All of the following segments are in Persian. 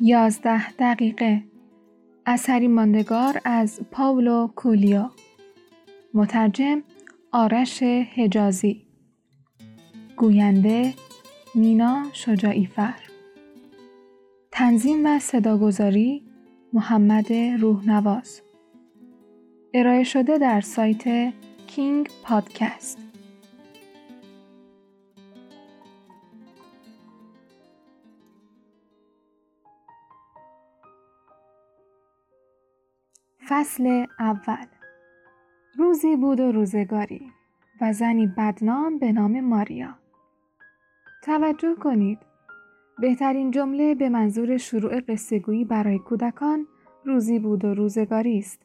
یازده دقیقه. اثری ماندگار از پاولو کولیو. مترجم آرش حجازی. گوینده مینا شجاعی فر تنظیم و صداگذاری محمد روحنواز. ارائه شده در سایت کینگ پادکست. فصل اول روزی بود و روزگاری و زنی بدنام به نام ماریا توجه کنید بهترین جمله به منظور شروع قصهگویی برای کودکان روزی بود و روزگاری است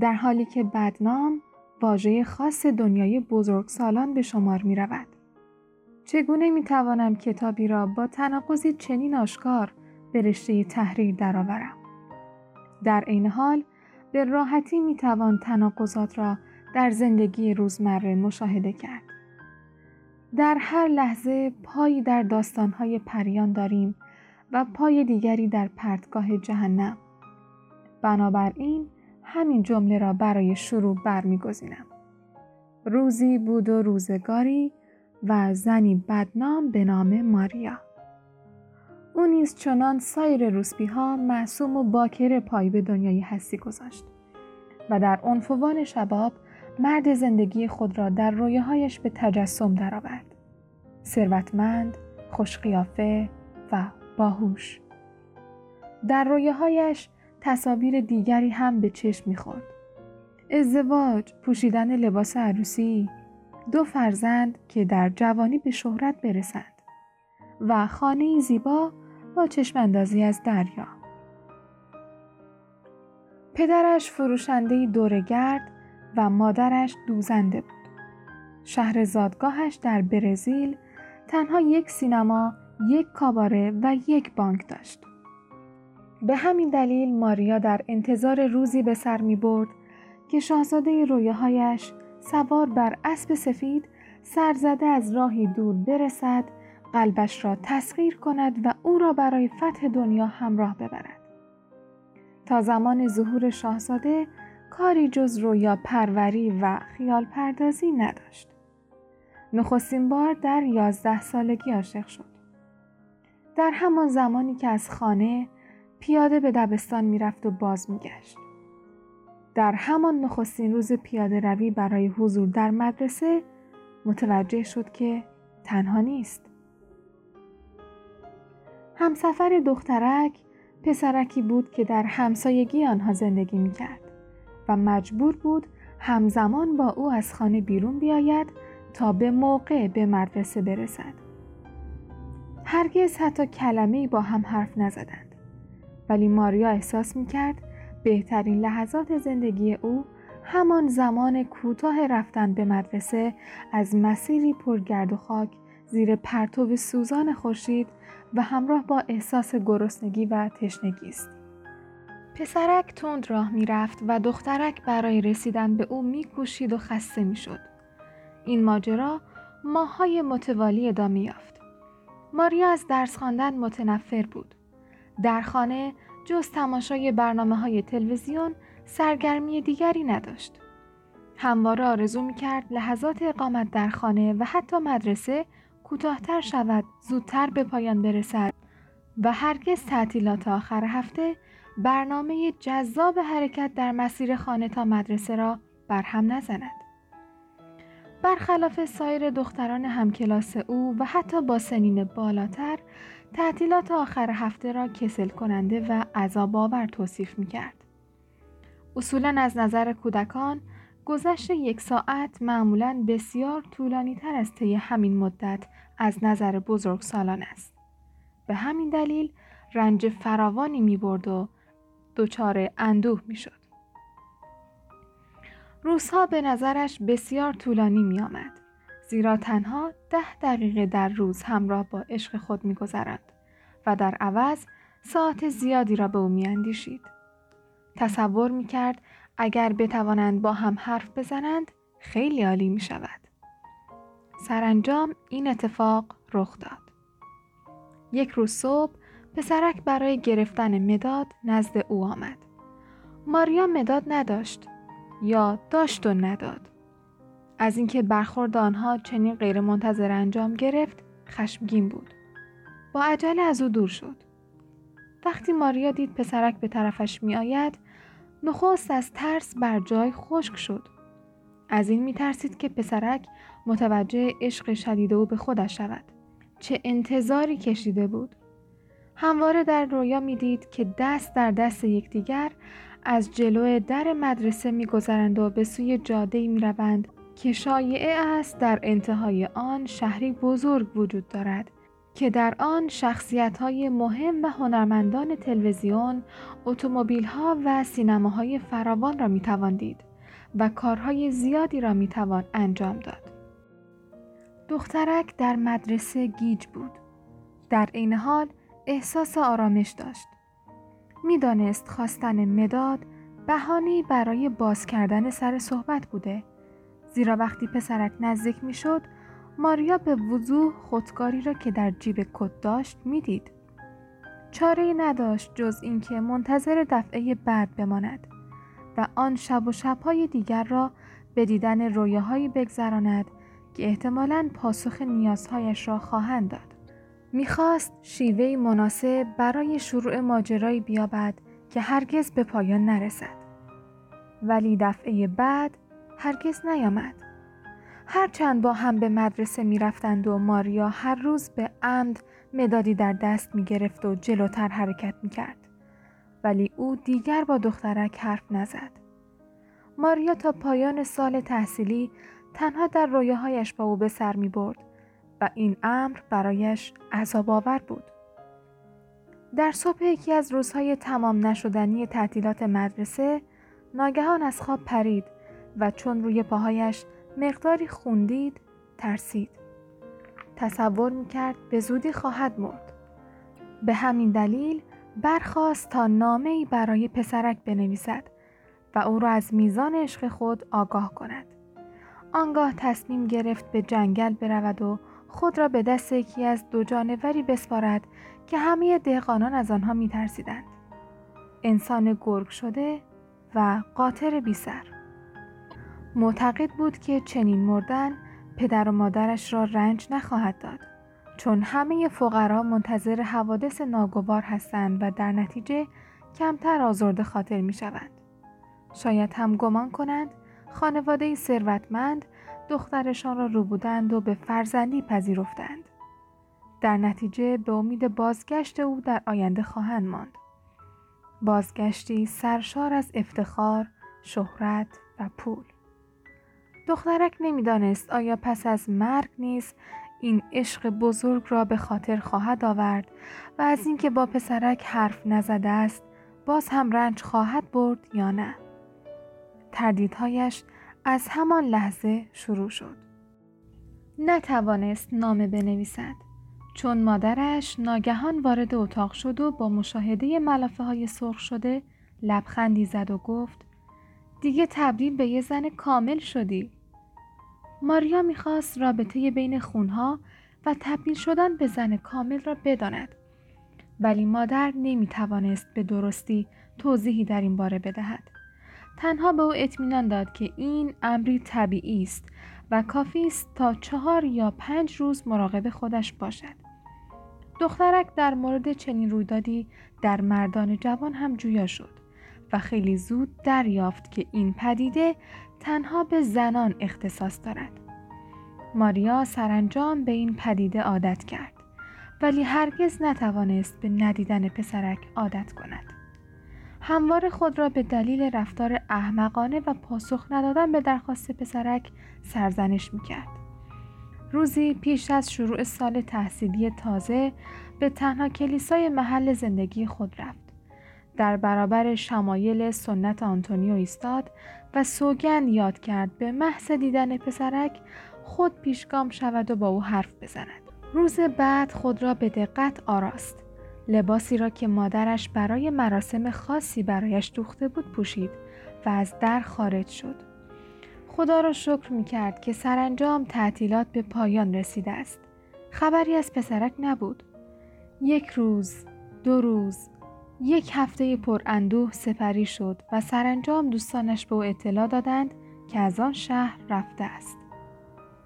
در حالی که بدنام واژه خاص دنیای بزرگسالان به شمار می رود. چگونه می توانم کتابی را با تناقضی چنین آشکار به رشته تحریر درآورم؟ در عین حال به راحتی می توان تناقضات را در زندگی روزمره مشاهده کرد. در هر لحظه پایی در داستانهای پریان داریم و پای دیگری در پرتگاه جهنم. بنابراین همین جمله را برای شروع برمیگزینم. روزی بود و روزگاری و زنی بدنام به نام ماریا. او نیز چنان سایر روسبی ها معصوم و باکر پای به دنیای هستی گذاشت و در عنفوان شباب مرد زندگی خود را در رویاهایش به تجسم درآورد. ثروتمند، خوشقیافه و باهوش. در رویاهایش تصاویر دیگری هم به چشم می‌خورد. ازدواج، پوشیدن لباس عروسی، دو فرزند که در جوانی به شهرت برسند و خانه زیبا با چشم اندازی از دریا. پدرش فروشنده دورگرد و مادرش دوزنده بود. شهر زادگاهش در برزیل تنها یک سینما، یک کاباره و یک بانک داشت. به همین دلیل ماریا در انتظار روزی به سر می برد که شاهزاده رویاهایش سوار بر اسب سفید سرزده از راهی دور برسد قلبش را تسخیر کند و او را برای فتح دنیا همراه ببرد. تا زمان ظهور شاهزاده کاری جز رویا پروری و خیال پردازی نداشت. نخستین بار در یازده سالگی عاشق شد. در همان زمانی که از خانه پیاده به دبستان می‌رفت و باز میگشت. در همان نخستین روز پیاده روی برای حضور در مدرسه متوجه شد که تنها نیست. همسفر دخترک پسرکی بود که در همسایگی آنها زندگی می کرد و مجبور بود همزمان با او از خانه بیرون بیاید تا به موقع به مدرسه برسد. هرگز حتی کلمه با هم حرف نزدند. ولی ماریا احساس می کرد بهترین لحظات زندگی او همان زمان کوتاه رفتن به مدرسه از مسیری پرگرد و خاک زیر پرتو سوزان خورشید و همراه با احساس گرسنگی و تشنگی است. پسرک تند راه می رفت و دخترک برای رسیدن به او می کوشید و خسته می شد. این ماجرا ماهای متوالی ادامه یافت. ماریا از درس خواندن متنفر بود. در خانه جز تماشای برنامه های تلویزیون سرگرمی دیگری نداشت. همواره آرزو می کرد لحظات اقامت در خانه و حتی مدرسه کوتاهتر شود زودتر به پایان برسد و هرگز تعطیلات آخر هفته برنامه جذاب حرکت در مسیر خانه تا مدرسه را برهم نزند. برخلاف سایر دختران همکلاس او و حتی با سنین بالاتر تعطیلات آخر هفته را کسل کننده و عذاب آور توصیف می کرد. اصولا از نظر کودکان گذشت یک ساعت معمولا بسیار طولانی تر از طی همین مدت از نظر بزرگ سالان است. به همین دلیل رنج فراوانی می برد و دچار اندوه می شد. روزها به نظرش بسیار طولانی می آمد. زیرا تنها ده دقیقه در روز همراه با عشق خود می گذرند و در عوض ساعت زیادی را به او می اندیشید. تصور می کرد اگر بتوانند با هم حرف بزنند خیلی عالی می شود. سرانجام این اتفاق رخ داد. یک روز صبح پسرک برای گرفتن مداد نزد او آمد. ماریا مداد نداشت یا داشت و نداد. از اینکه برخورد آنها چنین غیرمنتظره انجام گرفت خشمگین بود. با عجله از او دور شد. وقتی ماریا دید پسرک به طرفش می آید نخست از ترس بر جای خشک شد. از این می ترسید که پسرک متوجه عشق شدید او به خودش شود. چه انتظاری کشیده بود. همواره در رویا می‌دید که دست در دست یکدیگر از جلو در مدرسه میگذرند و به سوی جاده می روند که شایعه است در انتهای آن شهری بزرگ وجود دارد که در آن شخصیت های مهم و هنرمندان تلویزیون، اتومبیل ها و سینماهای فراوان را می توان دید و کارهای زیادی را می توان انجام داد. دخترک در مدرسه گیج بود. در عین حال احساس آرامش داشت. می‌دانست خواستن مداد بهانی برای باز کردن سر صحبت بوده زیرا وقتی پسرک نزدیک می‌شد ماریا به وضوح خودکاری را که در جیب کت داشت می‌دید چاره ای نداشت جز اینکه منتظر دفعه بعد بماند و آن شب و شبهای دیگر را به دیدن رویاهایی بگذراند که احتمالا پاسخ نیازهایش را خواهند داد. می‌خواست شیوهی مناسب برای شروع ماجرایی بیابد که هرگز به پایان نرسد. ولی دفعه بعد هرگز نیامد. هرچند با هم به مدرسه می رفتند و ماریا هر روز به عمد مدادی در دست می گرفت و جلوتر حرکت می کرد. ولی او دیگر با دخترک حرف نزد. ماریا تا پایان سال تحصیلی تنها در رویاهایش با او به سر می برد و این امر برایش عذاب آور بود. در صبح یکی از روزهای تمام نشدنی تعطیلات مدرسه ناگهان از خواب پرید و چون روی پاهایش مقداری خوندید ترسید. تصور می‌کرد به زودی خواهد مرد. به همین دلیل برخواست تا نامه ای برای پسرک بنویسد و او را از میزان عشق خود آگاه کند. آنگاه تصمیم گرفت به جنگل برود و خود را به دست یکی از دو جانوری بسپارد که همه دهقانان از آنها میترسیدند. انسان گرگ شده و قاطر بی سر. معتقد بود که چنین مردن پدر و مادرش را رنج نخواهد داد چون همه فقرا منتظر حوادث ناگوار هستند و در نتیجه کمتر آزرده خاطر می شوند. شاید هم گمان کنند خانواده ثروتمند دخترشان را رو بودند و به فرزندی پذیرفتند. در نتیجه به امید بازگشت او در آینده خواهند ماند. بازگشتی سرشار از افتخار، شهرت و پول. دخترک نمی‌دانست آیا پس از مرگ نیز این عشق بزرگ را به خاطر خواهد آورد و از اینکه با پسرک حرف نزده است باز هم رنج خواهد برد یا نه. تردیدهایش از همان لحظه شروع شد. نتوانست نامه بنویسد. چون مادرش ناگهان وارد اتاق شد و با مشاهده ملافه های سرخ شده لبخندی زد و گفت دیگه تبدیل به یه زن کامل شدی. ماریا می‌خواست رابطه بین خونها و تبدیل شدن به زن کامل را بداند. ولی مادر نمی‌توانست به درستی توضیحی در این باره بدهد. تنها به او اطمینان داد که این امری طبیعی است و کافی است تا چهار یا پنج روز مراقب خودش باشد. دخترک در مورد چنین رویدادی در مردان جوان هم جویا شد و خیلی زود دریافت که این پدیده تنها به زنان اختصاص دارد. ماریا سرانجام به این پدیده عادت کرد ولی هرگز نتوانست به ندیدن پسرک عادت کند. هموار خود را به دلیل رفتار احمقانه و پاسخ ندادن به درخواست پسرک سرزنش می‌کرد. روزی پیش از شروع سال تحصیلی تازه به تنها کلیسای محل زندگی خود رفت. در برابر شمایل سنت آنتونیو ایستاد و سوگند یاد کرد به محض دیدن پسرک خود پیشگام شود و با او حرف بزند. روز بعد خود را به دقت آراست. لباسی را که مادرش برای مراسم خاصی برایش دوخته بود پوشید و از در خارج شد. خدا را شکر می کرد که سرانجام تعطیلات به پایان رسیده است. خبری از پسرک نبود. یک روز، دو روز یک هفته پر اندوه سپری شد و سرانجام دوستانش به او اطلاع دادند که از آن شهر رفته است.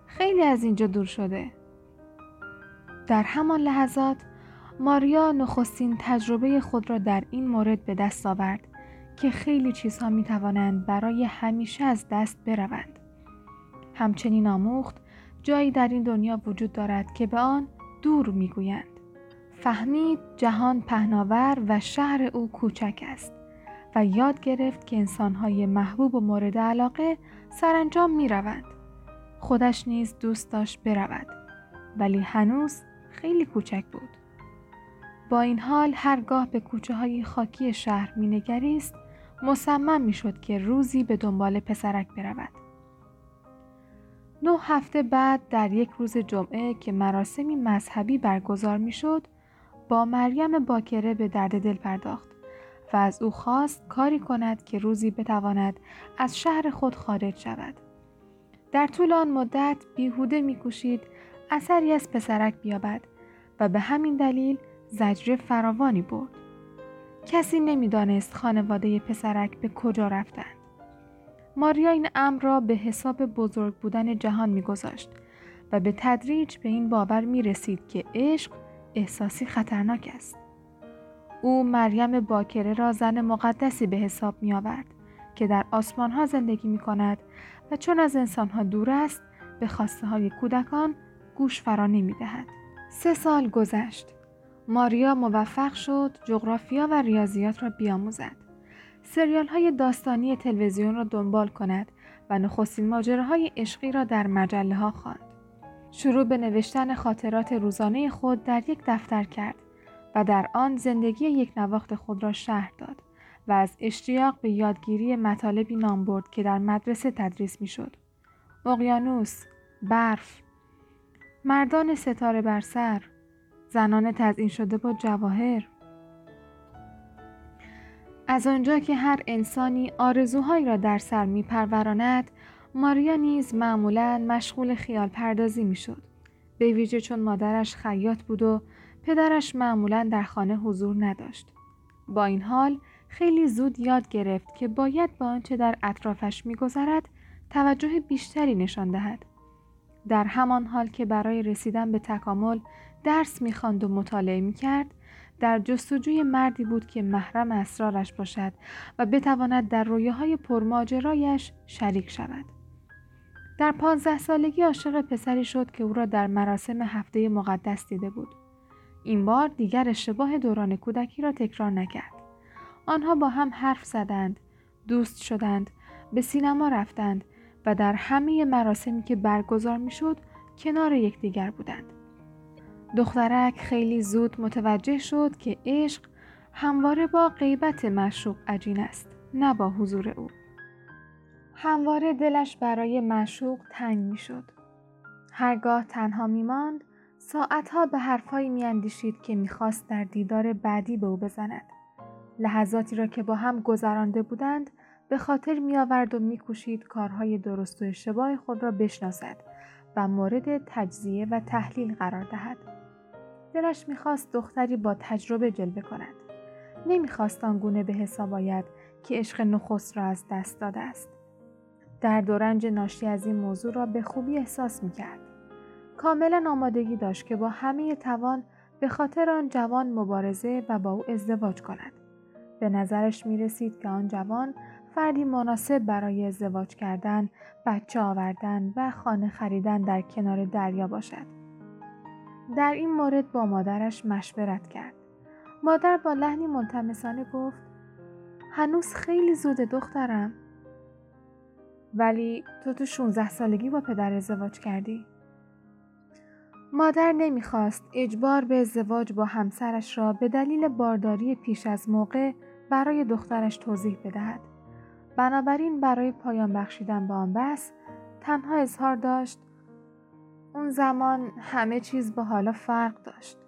خیلی از اینجا دور شده. در همان لحظات ماریا نخستین تجربه خود را در این مورد به دست آورد که خیلی چیزها می توانند برای همیشه از دست بروند. همچنین آموخت جایی در این دنیا وجود دارد که به آن دور می گویند. فهمید جهان پهناور و شهر او کوچک است و یاد گرفت که انسانهای محبوب و مورد علاقه سرانجام می روند. خودش نیز دوست داشت برود ولی هنوز خیلی کوچک بود. با این حال هرگاه به کوچه های خاکی شهر می نگریست مصمم می شد که روزی به دنبال پسرک برود. نه هفته بعد در یک روز جمعه که مراسمی مذهبی برگزار می شد با مریم باکره به درد دل پرداخت و از او خواست کاری کند که روزی بتواند از شهر خود خارج شود. در طول آن مدت بیهوده میکوشید اثری از پسرک بیابد و به همین دلیل زجر فراوانی برد. کسی نمی‌دانست خانواده پسرک به کجا رفتند. ماریا این امر را به حساب بزرگ بودن جهان میگذاشت و به تدریج به این باور می رسید که عشق احساسی خطرناک است. او مریم باکره را زن مقدسی به حساب می آورد که در آسمان ها زندگی می کند و چون از انسان ها دور است به خواسته های کودکان گوش فرا نمی دهد. سه سال گذشت. ماریا موفق شد جغرافیا و ریاضیات را بیاموزد. سریال های داستانی تلویزیون را دنبال کند و نخستین ماجراهای عشقی را در مجله ها خواند. شروع به نوشتن خاطرات روزانه خود در یک دفتر کرد و در آن زندگی یک نواخت خود را شهر داد و از اشتیاق به یادگیری مطالبی نام برد که در مدرسه تدریس می شد. اقیانوس، برف، مردان ستاره بر سر، زنان تزئین شده با جواهر، از آنجا که هر انسانی آرزوهایی را در سر می پروراند ماریا نیز معمولا مشغول خیال پردازی می شد. به ویژه چون مادرش خیاط بود و پدرش معمولا در خانه حضور نداشت. با این حال خیلی زود یاد گرفت که باید با آنچه در اطرافش میگذرد توجه بیشتری نشان دهد. در همان حال که برای رسیدن به تکامل درس می‌خواند و مطالعه می‌کرد در جستجوی مردی بود که محرم اسرارش باشد و بتواند در رویاهای پرماجرایش شریک شود. در پانزده سالگی عاشق پسری شد که او را در مراسم هفته مقدس دیده بود. این بار دیگر اشتباه دوران کودکی را تکرار نکرد. آنها با هم حرف زدند، دوست شدند، به سینما رفتند و در همه مراسمی که برگزار می‌شد کنار یکدیگر بودند. دخترک خیلی زود متوجه شد که عشق همواره با غیبت مشوق عجین است نه با حضور او همواره دلش برای مشوق تنگ می شد. هرگاه تنها می ماند ساعتها به حرفهایی می اندیشید که می‌خواست در دیدار بعدی به او بزند. لحظاتی را که با هم گذرانده بودند به خاطر می آورد و می کوشید کارهای درست و اشتباه خود را بشناسد و مورد تجزیه و تحلیل قرار دهد. دلش می‌خواست دختری با تجربه جلوه کند. نمی‌خواست آنگونه به حساب آید که عشق نخست را از دست داده است. در دورنج ناشی از این موضوع را به خوبی احساس می‌کرد. کاملا آمادگی داشت که با همه توان به خاطر آن جوان مبارزه و با او ازدواج کند. به نظرش می رسید که آن جوان فردی مناسب برای ازدواج کردن، بچه آوردن و خانه خریدن در کنار دریا باشد. در این مورد با مادرش مشورت کرد. مادر با لحنی ملتمسانه گفت هنوز خیلی زود دخترم. ولی تو تو 16 سالگی با پدر ازدواج کردی؟ مادر نمی‌خواست اجبار به ازدواج با همسرش را به دلیل بارداری پیش از موقع برای دخترش توضیح بدهد. بنابراین برای پایان بخشیدن به آن بس تنها اظهار داشت اون زمان همه چیز با حالا فرق داشت.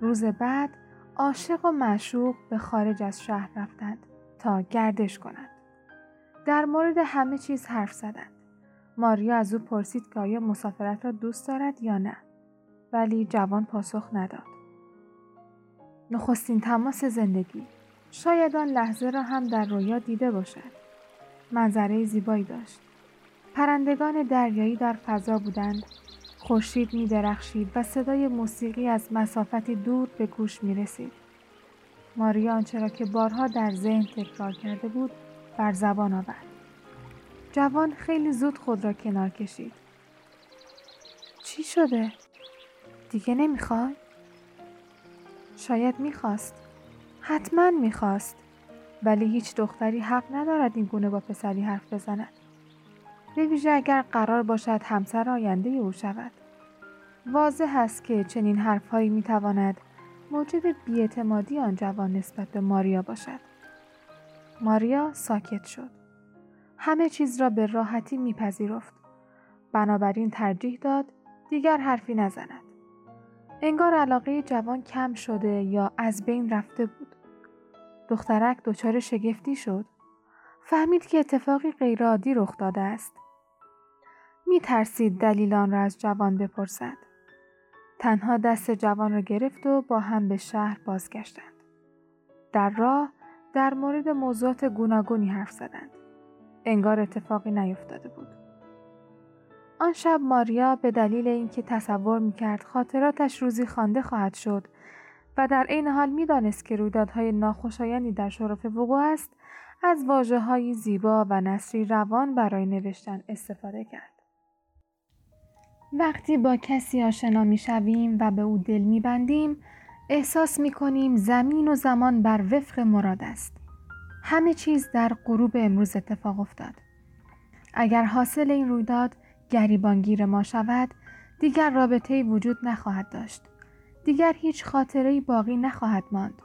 روز بعد عاشق و معشوق به خارج از شهر رفتند تا گردش کنند. در مورد همه چیز حرف زدند. ماریا از او پرسید که آیا مسافرت را دوست دارد یا نه. ولی جوان پاسخ نداد. نخستین تماس زندگی شاید آن لحظه را هم در رویا دیده باشد منظره زیبایی داشت پرندگان دریایی در فضا بودند خورشید می درخشید و صدای موسیقی از مسافتی دور به گوش می رسید. ماریا آنچه را که بارها در ذهن تکرار کرده بود بر زبان آورد. جوان خیلی زود خود را کنار کشید. چی شده؟ دیگه نمی‌خوای؟ شاید می‌خواست. حتما می‌خواست. ولی هیچ دختری حق ندارد این گونه با پسری حرف بزند. به ویژه اگر قرار باشد همسر آینده او شود. واضح است که چنین حرفهایی می‌تواند موجب بیاعتمادی آن جوان نسبت به ماریا باشد. ماریا ساکت شد. همه چیز را به راحتی میپذیرفت. بنابراین ترجیح داد دیگر حرفی نزند. انگار علاقه جوان کم شده یا از بین رفته بود. دخترک دچار شگفتی شد. فهمید که اتفاقی غیرعادی رخ داده است. می ترسید دلیل آن را از جوان بپرسد. تنها دست جوان را گرفت و با هم به شهر بازگشتند. در راه در مورد موضوعات گوناگونی حرف زدند. انگار اتفاقی نیفتاده بود. آن شب ماریا به دلیل اینکه تصور می‌کرد خاطراتش روزی خوانده خواهد شد و در عین حال می‌دانست که رویدادهای ناخوشایندی در شرف وقوع است از واجه زیبا و نصری روان برای نوشتن استفاده کرد. وقتی با کسی آشنا می شویم و به او دل می بندیم احساس می کنیم زمین و زمان بر وفق مراد است. همه چیز در غروب امروز اتفاق افتاد. اگر حاصل این رویداد گریبانگیر ما شود دیگر رابطه وجود نخواهد داشت. دیگر هیچ خاطره باقی نخواهد ماند.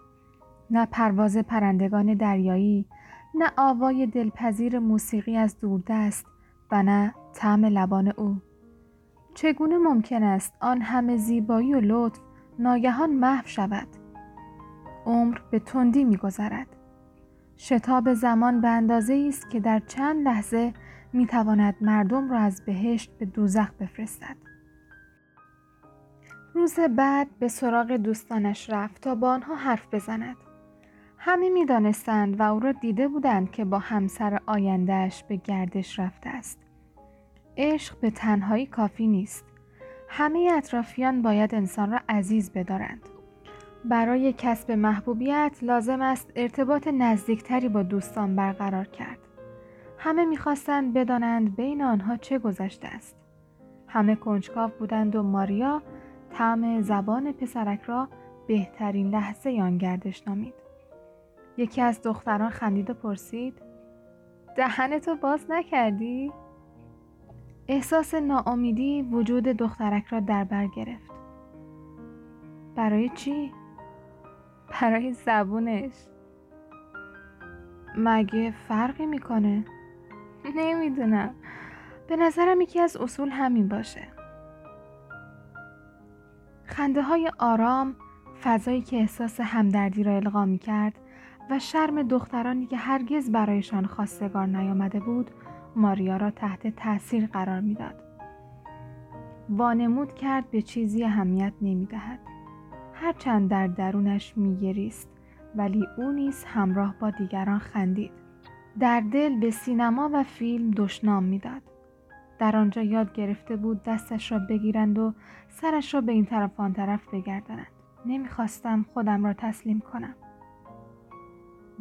نه پرواز پرندگان دریایی، نه آوای دلپذیر موسیقی از دوردست و نه طعم لبان او. چگونه ممکن است آن همه زیبایی و لطف ناگهان محو شود. عمر به تندی میگذرد. شتاب زمان به اندازه است که در چند لحظه می‌تواند مردم را از بهشت به دوزخ بفرستد. روز بعد به سراغ دوستانش رفت تا با آنها حرف بزند. همه می‌دانستند و او را دیده بودند که با همسر آیندهش به گردش رفته است. عشق به تنهایی کافی نیست. همه اطرافیان باید انسان را عزیز بدارند. برای کسب محبوبیت لازم است ارتباط نزدیکتری با دوستان برقرار کرد. همه می‌خواستند بدانند بین آنها چه گذشته است. همه کنجکاو بودند و ماریا طعم زبان پسرک را بهترین لحظه آن گردش نامید. یکی از دختران خندید و پرسید دهنتو باز نکردی؟ احساس ناامیدی وجود دخترک را در بر گرفت. برای چی؟ برای زبونش. مگه فرقی می‌کنه؟ نمی‌دونم. به نظرم یکی از اصول همین باشه. خنده های آرام، فضایی که احساس همدردی را القا می کرد و شرم دخترانی که هرگز برایشان خواستگار نیامده بود ماریا را تحت تاثیر قرار می‌داد. وانمود کرد به چیزی اهمیت نمی‌دهد. هرچند در درونش میگریست ولی او نیز همراه با دیگران خندید. در دل به سینما و فیلم دشنام می‌داد. در آنجا یاد گرفته بود دستش را بگیرند و سرش را به این طرف آن طرف بگردانند. نمی‌خواستم خودم را تسلیم کنم.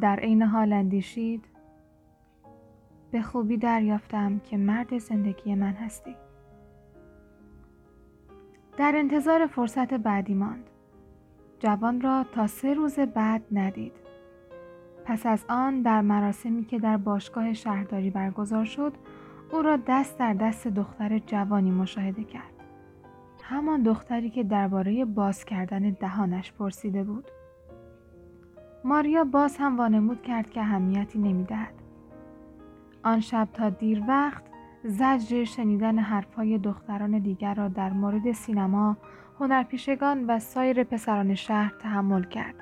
در عین حال اندیشید به خوبی دریافتم که مرد زندگی من هستی. در انتظار فرصت بعدی ماند. جوان را تا سه روز بعد ندید. پس از آن در مراسمی که در باشگاه شهرداری برگزار شد او را دست در دست دختر جوانی مشاهده کرد. همان دختری که درباره باز کردن دهانش پرسیده بود. ماریا باز هم وانمود کرد که اهمیتی نمی‌دهد. آن شب تا دیر وقت زجر شنیدن حرفهای دختران دیگر را در مورد سینما، هنرپیشگان و سایر پسران شهر تحمل کرد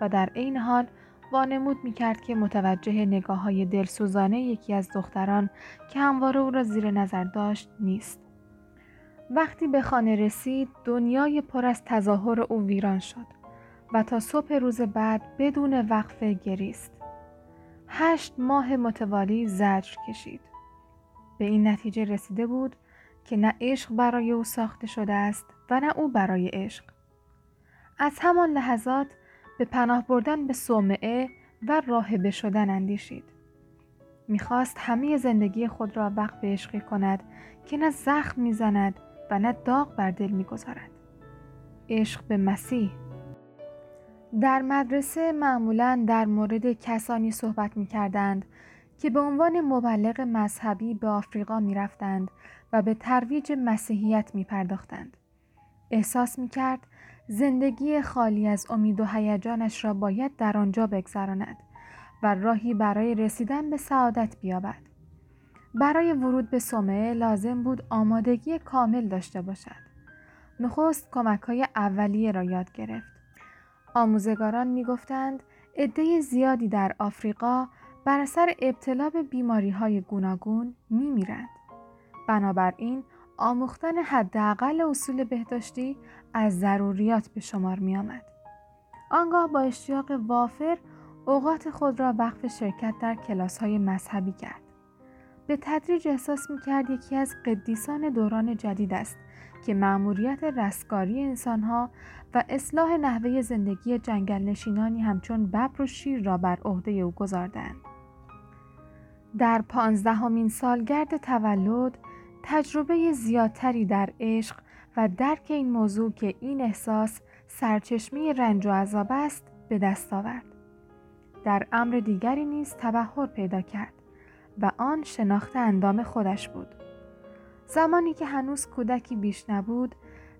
و در عین حال وانمود می کرد که متوجه نگاه های دلسوزانه یکی از دختران که همواره او را زیر نظر داشت نیست. وقتی به خانه رسید دنیای پر از تظاهر او ویران شد. و تا صبح روز بعد بدون وقفه گریست. هشت ماه متوالی زجر کشید. به این نتیجه رسیده بود که نه عشق برای او ساخته شده است و نه او برای عشق. از همان لحظات به پناه بردن به صومعه و راهبه شدن اندیشید. می‌خواست همه زندگی خود را وقت به عشقی کند که نه زخم می‌زند و نه داغ بر دل می‌گذارد. عشق به مسیح در مدرسه معمولا در مورد کسانی صحبت می کردند که به عنوان مبلغ مذهبی به آفریقا می رفتند و به ترویج مسیحیت می پرداختند. احساس می کرد زندگی خالی از امید و هیجانش را باید در آنجا بگذراند و راهی برای رسیدن به سعادت بیابد. برای ورود به سومه لازم بود آمادگی کامل داشته باشد. نخست کمک های اولیه را یاد گرفت. آموزگاران می گفتند عده زیادی در آفریقا بر اثر ابتلا به بیماری های گوناگون می میرند. بنابراین آموختن حداقل اصول بهداشتی از ضروریات به شمار می آمد. آنگاه با اشتیاق وافر اوقات خود را وقف شرکت در کلاس های مذهبی کرد. به تدریج احساس می کرد یکی از قدیسان دوران جدید است که مأموریت رستگاری انسانها و اصلاح نحوه زندگی جنگل نشینانی همچون ببر و شیر را بر عهده او گذاردند. در پانزدهمین سالگرد تولد تجربه زیادتری در عشق و درک این موضوع که این احساس سرچشمه رنج و عذاب است به دست آورد. در امر دیگری نیز تبهر پیدا کرد و آن شناخت اندام خودش بود. زمانی که هنوز کودکی بیش نبود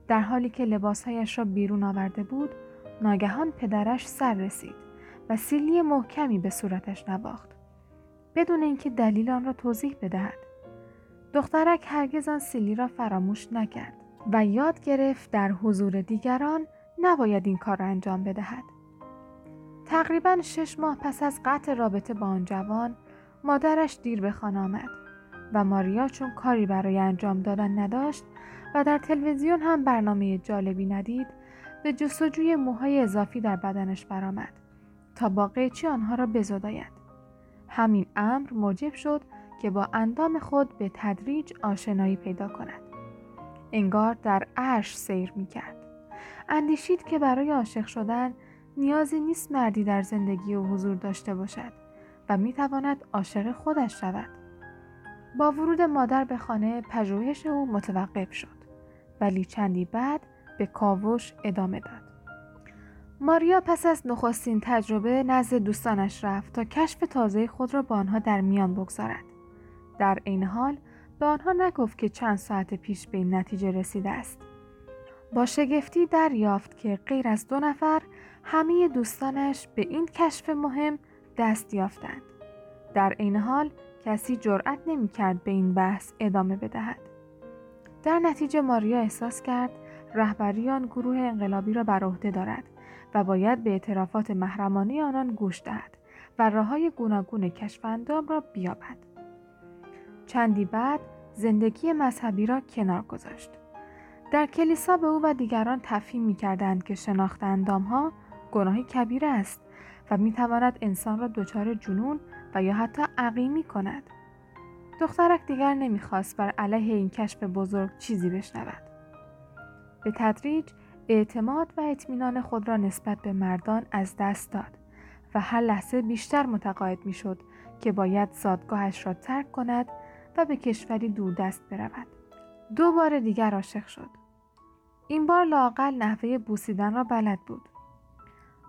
در حالی که لباسهایش را بیرون آورده بود ناگهان پدرش سر رسید و سیلی محکمی به صورتش نباخت بدون اینکه دلیل آن را توضیح بدهد. دخترک هرگز آن سیلی را فراموش نکرد و یاد گرفت در حضور دیگران نباید این کار را انجام بدهد. تقریبا شش ماه پس از قطع رابطه با آن جوان مادرش دیر به خانه آمد. و ماریا چون کاری برای انجام دادن نداشت و در تلویزیون هم برنامه جالبی ندید به جستجوی موهای اضافی در بدنش برآمد تا با قیچی آنها را بزداید همین امر موجب شد که با اندام خود به تدریج آشنایی پیدا کند انگار در عرش سیر می کرد. اندیشید که برای عاشق شدن نیازی نیست مردی در زندگی و حضور داشته باشد و می تواند عاشق خودش شود. با ورود مادر به خانه پژوهش او متوقف شد ولی چندی بعد به کاوش ادامه داد. ماریا پس از نخستین تجربه نزد دوستانش رفت تا کشف تازه خود را با آنها در میان بگذارد. در این حال به آنها نگفت که چند ساعت پیش به این نتیجه رسیده است. با شگفتی دریافت که غیر از دو نفر همه دوستانش به این کشف مهم دست یافتند. در این حال کسی جرأت نمی کرد به این بحث ادامه بدهد. در نتیجه ماریا احساس کرد رهبری آن گروه انقلابی را بر عهده دارد و باید به اعترافات محرمانه آنان گوش دهد و راههای گوناگون کشف اندام را بیابد. چندی بعد زندگی مذهبی را کنار گذاشت. در کلیسا به او و دیگران تفهیم می کردند که شناخت اندام ها گناهی کبیر است و می تواند انسان را دچار جنون و یا حتی عقیمی کند. دخترک دیگر نمی‌خواست بر علیه این کشف بزرگ چیزی بشنود. به تدریج اعتماد و اطمینان خود را نسبت به مردان از دست داد و هر لحظه بیشتر متقاعد می‌شد که باید زادگاهش را ترک کند و به کشوری دوردست برود. دو بار دیگر عاشق شد. این بار لاقل نحوه بوسیدن را بلد بود.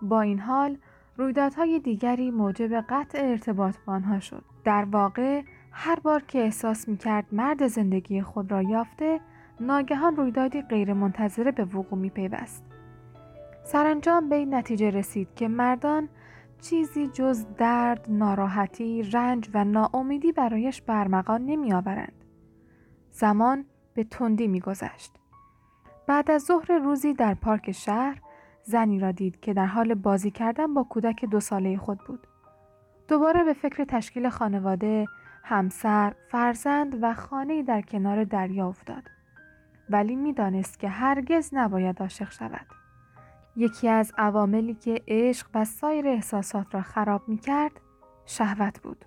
با این حال رویدادهای دیگری موجب قطع ارتباط با آنها شد. در واقع هر بار که احساس می کرد مرد زندگی خود را یافته ناگهان رویدادی غیرمنتظره به وقوع می پیوست. سرانجام به این نتیجه رسید که مردان چیزی جز درد، ناراحتی، رنج و ناامیدی برایش برمغان نمی آورند. زمان به تندی می گذشت. بعد از ظهر روزی در پارک شهر زنی را دید که در حال بازی کردن با کودک دو ساله خود بود. دوباره به فکر تشکیل خانواده، همسر، فرزند و خانه در کنار دریا افتاد. ولی می‌دانست که هرگز نباید عاشق شود. یکی از عواملی که عشق و سایر احساسات را خراب می کرد شهوت بود.